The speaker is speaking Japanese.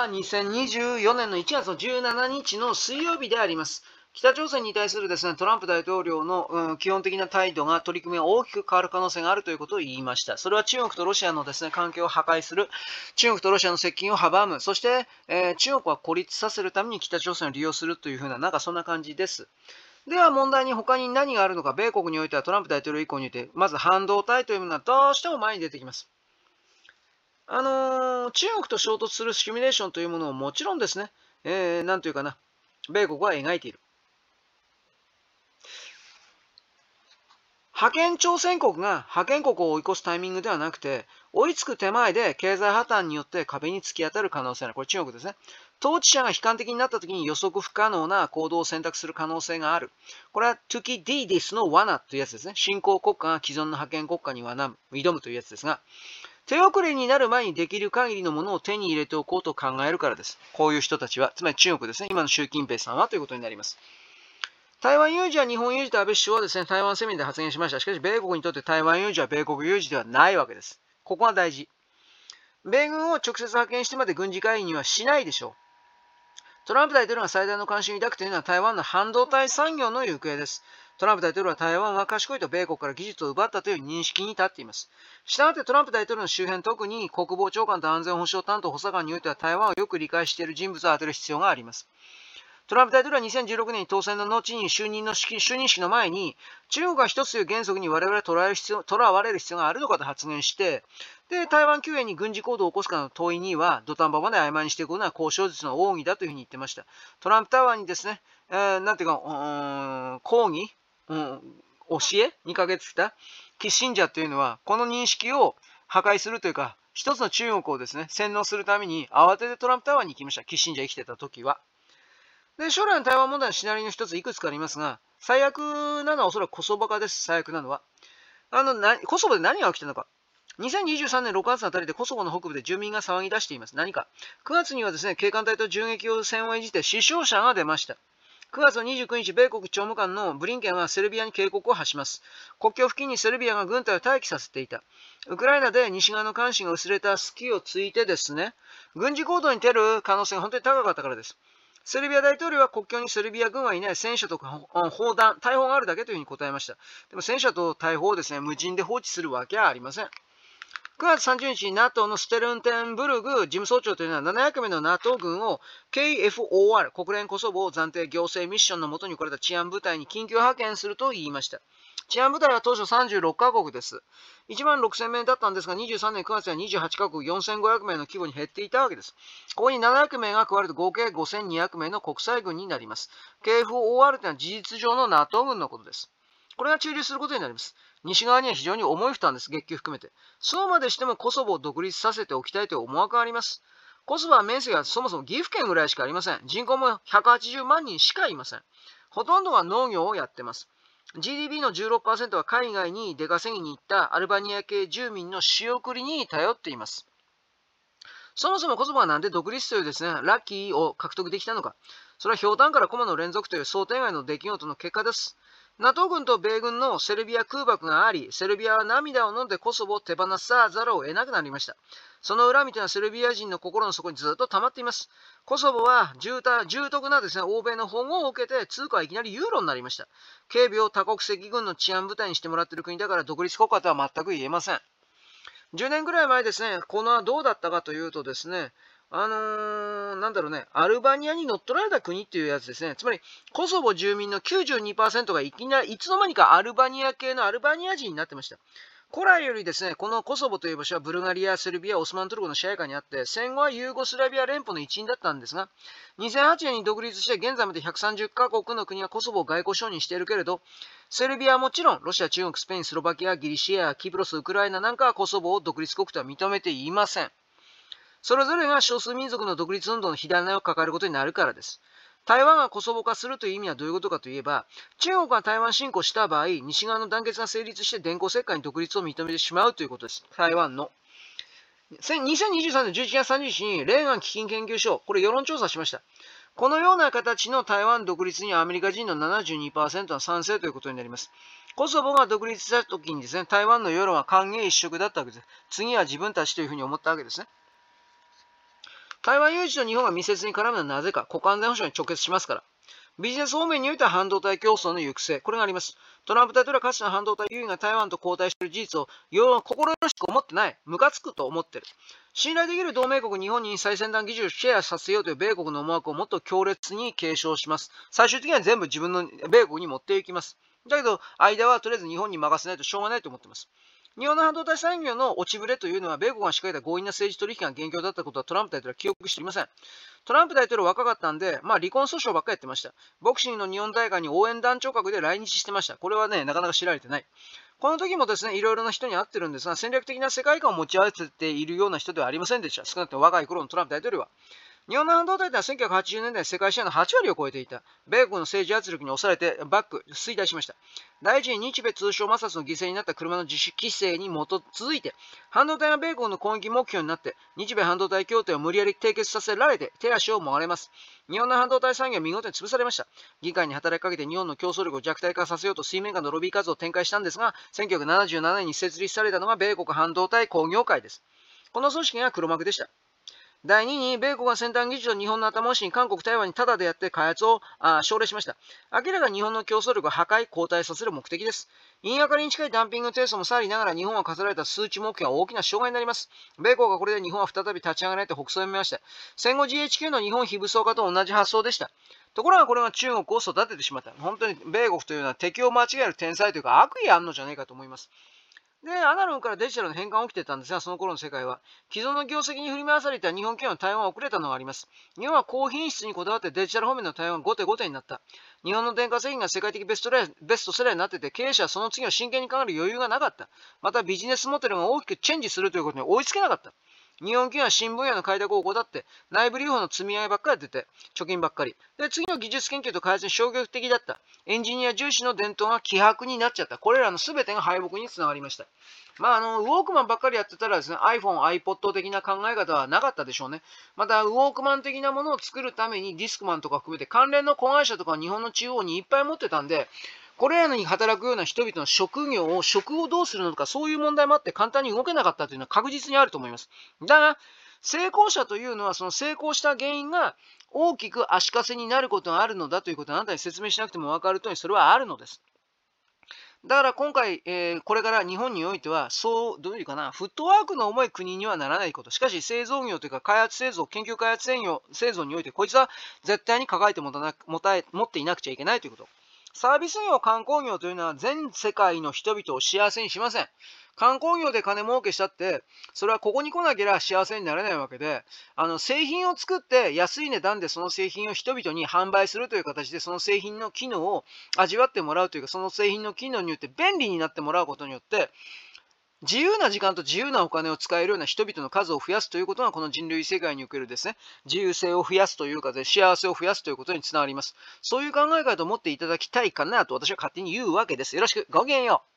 は2024年の1月の17日の水曜日であります。北朝鮮に対するですねトランプ大統領の、うん、基本的な態度が取り組みが大きく変わる可能性があるということを言いました。それは中国とロシアのですね関係を破壊する、中国とロシアの接近を阻む、そして、えー、中国は孤立させるために北朝鮮を利用するというふうな、なんかそんな感じです。では問題に他に何があるのか、米国においてはトランプ大統領以降において、まず半導体というものはどうしても前に出てきます。あのー、中国と衝突するシミュレーションというものをもちろんですね、えー、なんというかな、米国は描いている。覇権朝鮮国が覇権国を追い越すタイミングではなくて、追いつく手前で経済破綻によって壁に突き当たる可能性がある。これ中国ですね。統治者が悲観的になった時に予測不可能な行動を選択する可能性がある。これはトゥキディディスの罠というやつですね。新興国家が既存の覇権国家に罠、挑むというやつですが、手遅れになる前にできる限りのものを手に入れておこうと考えるからです。こういう人たちは、つまり中国ですね。今の習近平さんはということになります。台湾有事は日本有事と安倍首相はですね、台湾セミナーで発言しました。しかし、米国にとって台湾有事は米国有事ではないわけです。ここが大事。米軍を直接派遣してまで軍事会議にはしないでしょう。トランプ大統領が最大の関心を抱くというのは台湾の半導体産業の行方です。トランプ大統領は台湾が賢いと米国から技術を奪ったという認識に立っています。したがってトランプ大統領の周辺、特に国防長官と安全保障担当補佐官においては台湾をよく理解している人物を当てる必要があります。トランプ大統領は2016年に当選の後に就任の式就任式の前に、中国が一つという原則に我々は捉える必要捉われる必要があるのかと発言して、で、台湾救援に軍事行動を起こすかの問いには、土壇場まで曖昧にしていくのは交渉術の奥義だというふうに言ってました。トランプタワーにですね、えー、なんていうか、うん、抗議、うん、教え？にかけてきた？キッシンジャーというのは、この認識を破壊するというか、一つの中国をですね、洗脳するために慌ててトランプタワーに行きました。キッシンジャー生きてた時は。で、将来の台湾問題のシナリオの一ついくつかありますが、最悪なのはおそらくコソボ化です、最悪なのは。あの、なコソボで何が起きたのか。2023年6月あたりでコソボの北部で住民が騒ぎ出しています。何か。9月にはですね、警官隊と銃撃を戦を演じて死傷者が出ました。9月29日、米国長務官のブリンケンはセルビアに警告を発します。国境付近にセルビアが軍隊を待機させていた。ウクライナで西側の監視が薄れた隙をついてですね、軍事行動に出る可能性が本当に高かったからです。セルビア大統領は国境にセルビア軍はいない戦車とか砲弾、大砲があるだけというふうに答えました。でも戦車と大砲をですね、無人で放置するわけはありません。9月30日に、NATO のステルンテンブルグ事務総長というのは700名の NATO 軍を KFOR、国連コソボを暫定行政ミッションのもとに来れた治安部隊に緊急派遣すると言いました。治安部隊は当初36カ国です。1万6000名だったんですが、23年9月には28カ国4500名の規模に減っていたわけです。ここに700名が加わると合計5200名の国際軍になります。KFOR というのは事実上の NATO 軍のことです。これが駐留することになります。西側には非常に重い負担です。月給含めて。そうまでしてもコソボを独立させておきたいという思惑があります。コソボは面積がそもそも岐阜県ぐらいしかありません。人口も180万人しかいません。ほとんどが農業をやってます。GDP の16%は海外に出稼ぎに行ったアルバニア系住民の仕送りに頼っています。そもそもコソボはなんで独立というですね、ラッキーを獲得できたのか。それは氷炭からコマの連続という想定外の出来事の結果です。NATO 軍と米軍のセルビア空爆があり、セルビアは涙を飲んでコソボを手放さざるを得なくなりました。その恨みというのはセルビア人の心の底にずっと溜まっています。コソボは重重篤なですね、欧米の保護を受けて通貨はいきなりユーロになりました。警備を多国籍軍の治安部隊にしてもらっている国だから独立国家とは全く言えません。10年ぐらい前ですね、このはどうだったかというとですね、あのー、なんだろうね、アルバニアに乗っ取られた国っていうやつですね。つまり、コソボ住民の92%がいきなり、いつの間にかアルバニア系のアルバニア人になってました。古来よりですね、このコソボという場所はブルガリア、セルビア、オスマントルコの支配下にあって、戦後はユーゴスラビア連邦の一員だったんですが、2008年に独立して現在まで130カ国の国がコソボを外交承認しているけれど、セルビアはもちろん、ロシア、中国、スペイン、スロバキア、ギリシア、キプロス、ウクライナなんかはコソボを独立国とは認めていません。それぞれが少数民族の独立運動の火種を抱えることになるからです。台湾がコソボ化するという意味はどういうことかといえば、中国が台湾侵攻した場合、西側の団結が成立して電光石火に独立を認めてしまうということです。台湾の。2023年11月30日に、レーガン基金研究所、これ世論調査しました。このような形の台湾独立にアメリカ人の72%は賛成ということになります。コソボが独立した時にですね、台湾の世論は歓迎一色だったわけです。次は自分たちというふうに思ったわけですね。台湾有事と日本が密接に絡むのはなぜか、国家安全保障に直結しますから。ビジネス方面においては半導体競争の行く末、これがあります。トランプ大統領はかつての半導体優位が台湾と交代している事実を心よろしく思ってない。ムカつくと思ってる。信頼できる同盟国日本に最先端技術をシェアさせようという米国の思惑をもっと強烈に継承します。最終的には全部自分の米国に持っていきます。だけど、間はとりあえず日本に任せないとしょうがないと思っています。日本の半導体産業の落ちぶれというのは、米国が仕掛けた強引な政治取引が元凶だったことはトランプ大統領は記憶していません。トランプ大統領若かったんで、まあ離婚訴訟ばっかりやってました。ボクシングの日本大会に応援団長格で来日してました。これはね、なかなか知られてない。この時もですね、いろいろな人に会ってるんですが、戦略的な世界観を持ち合わせているような人ではありませんでした。少なくとも若い頃のトランプ大統領は。日本の半導体では1980年代世界シェアの8割を超えていた。米国の政治圧力に押されてバック、衰退しました。第一に日米通商摩擦の犠牲になった車の自主規制に基づいて、半導体が米国の攻撃目標になって、日米半導体協定を無理やり締結させられて手足をもがれます。日本の半導体産業は見事に潰されました。議会に働きかけて日本の競争力を弱体化させようと水面下のロビー活動を展開したんですが、1977年に設立されたのが米国半導体工業会です。この組織が黒幕でした。第2に、米国が先端技術を日本の頭押しに韓国、台湾にタダでやって開発をあ奨励しました。明らかに日本の競争力を破壊、後退させる目的です。言いがかりに近いダンピングテストもさりながら日本は課せられた数値目標は大きな障害になります。米国がこれで日本は再び立ち上がられて北総を見ました。戦後 GHQ の日本非武装化と同じ発想でした。ところがこれが中国を育ててしまった。本当に米国というのは敵を間違える天才というか悪意あんのじゃないかと思います。で、アナログからデジタルの変換が起きてたんですが、その頃の世界は。既存の業績に振り回された日本企業の対応が遅れたのがあります。日本は高品質にこだわってデジタル方面の対応が後手後手になった。日本の電化製品が世界的ベストベストセラーになってて、経営者はその次を真剣に考える余裕がなかった。またビジネスモデルが大きくチェンジするということに追いつけなかった。日本企業は新分野の開拓を怠って、内部留保の積み上げばっかり出て、貯金ばっかり。で、次の技術研究と開発に消極的だった。エンジニア重視の伝統が希薄になっちゃった。これらの全てが敗北につながりました。まあ、あの、ウォークマンばっかりやってたらですね、iPhone、iPod 的な考え方はなかったでしょうね。また、ウォークマン的なものを作るためにディスクマンとか含めて関連の子会社とか日本の中央にいっぱい持ってたんで、これらに働くような人々の職業を、職をどうするのか、そういう問題もあって簡単に動けなかったというのは確実にあると思います。だが、成功者というのは、その成功した原因が大きく足かせになることがあるのだということをあなたに説明しなくても分かるとおり、それはあるのです。だから今回、えー、これから日本においては、そう、どういうかな、フットワークの重い国にはならないこと。しかし、製造業というか、開発製造、研究開発製業製造において、こいつは絶対に抱えて持たな持た持っていなくちゃいけないということ。サービス業、観光業というのは全世界の人々を幸せにしません。観光業で金儲けしたって、それはここに来なければ幸せになれないわけで、あの製品を作って安い値段でその製品を人々に販売するという形で、その製品の機能を味わってもらうというか、その製品の機能によって便利になってもらうことによって、自由な時間と自由なお金を使えるような人々の数を増やすということがこの人類世界におけるですね、自由性を増やすというかで、幸せを増やすということにつながります。そういう考え方を持っていただきたいかなと私は勝手に言うわけです。よろしく、ごきげんよう。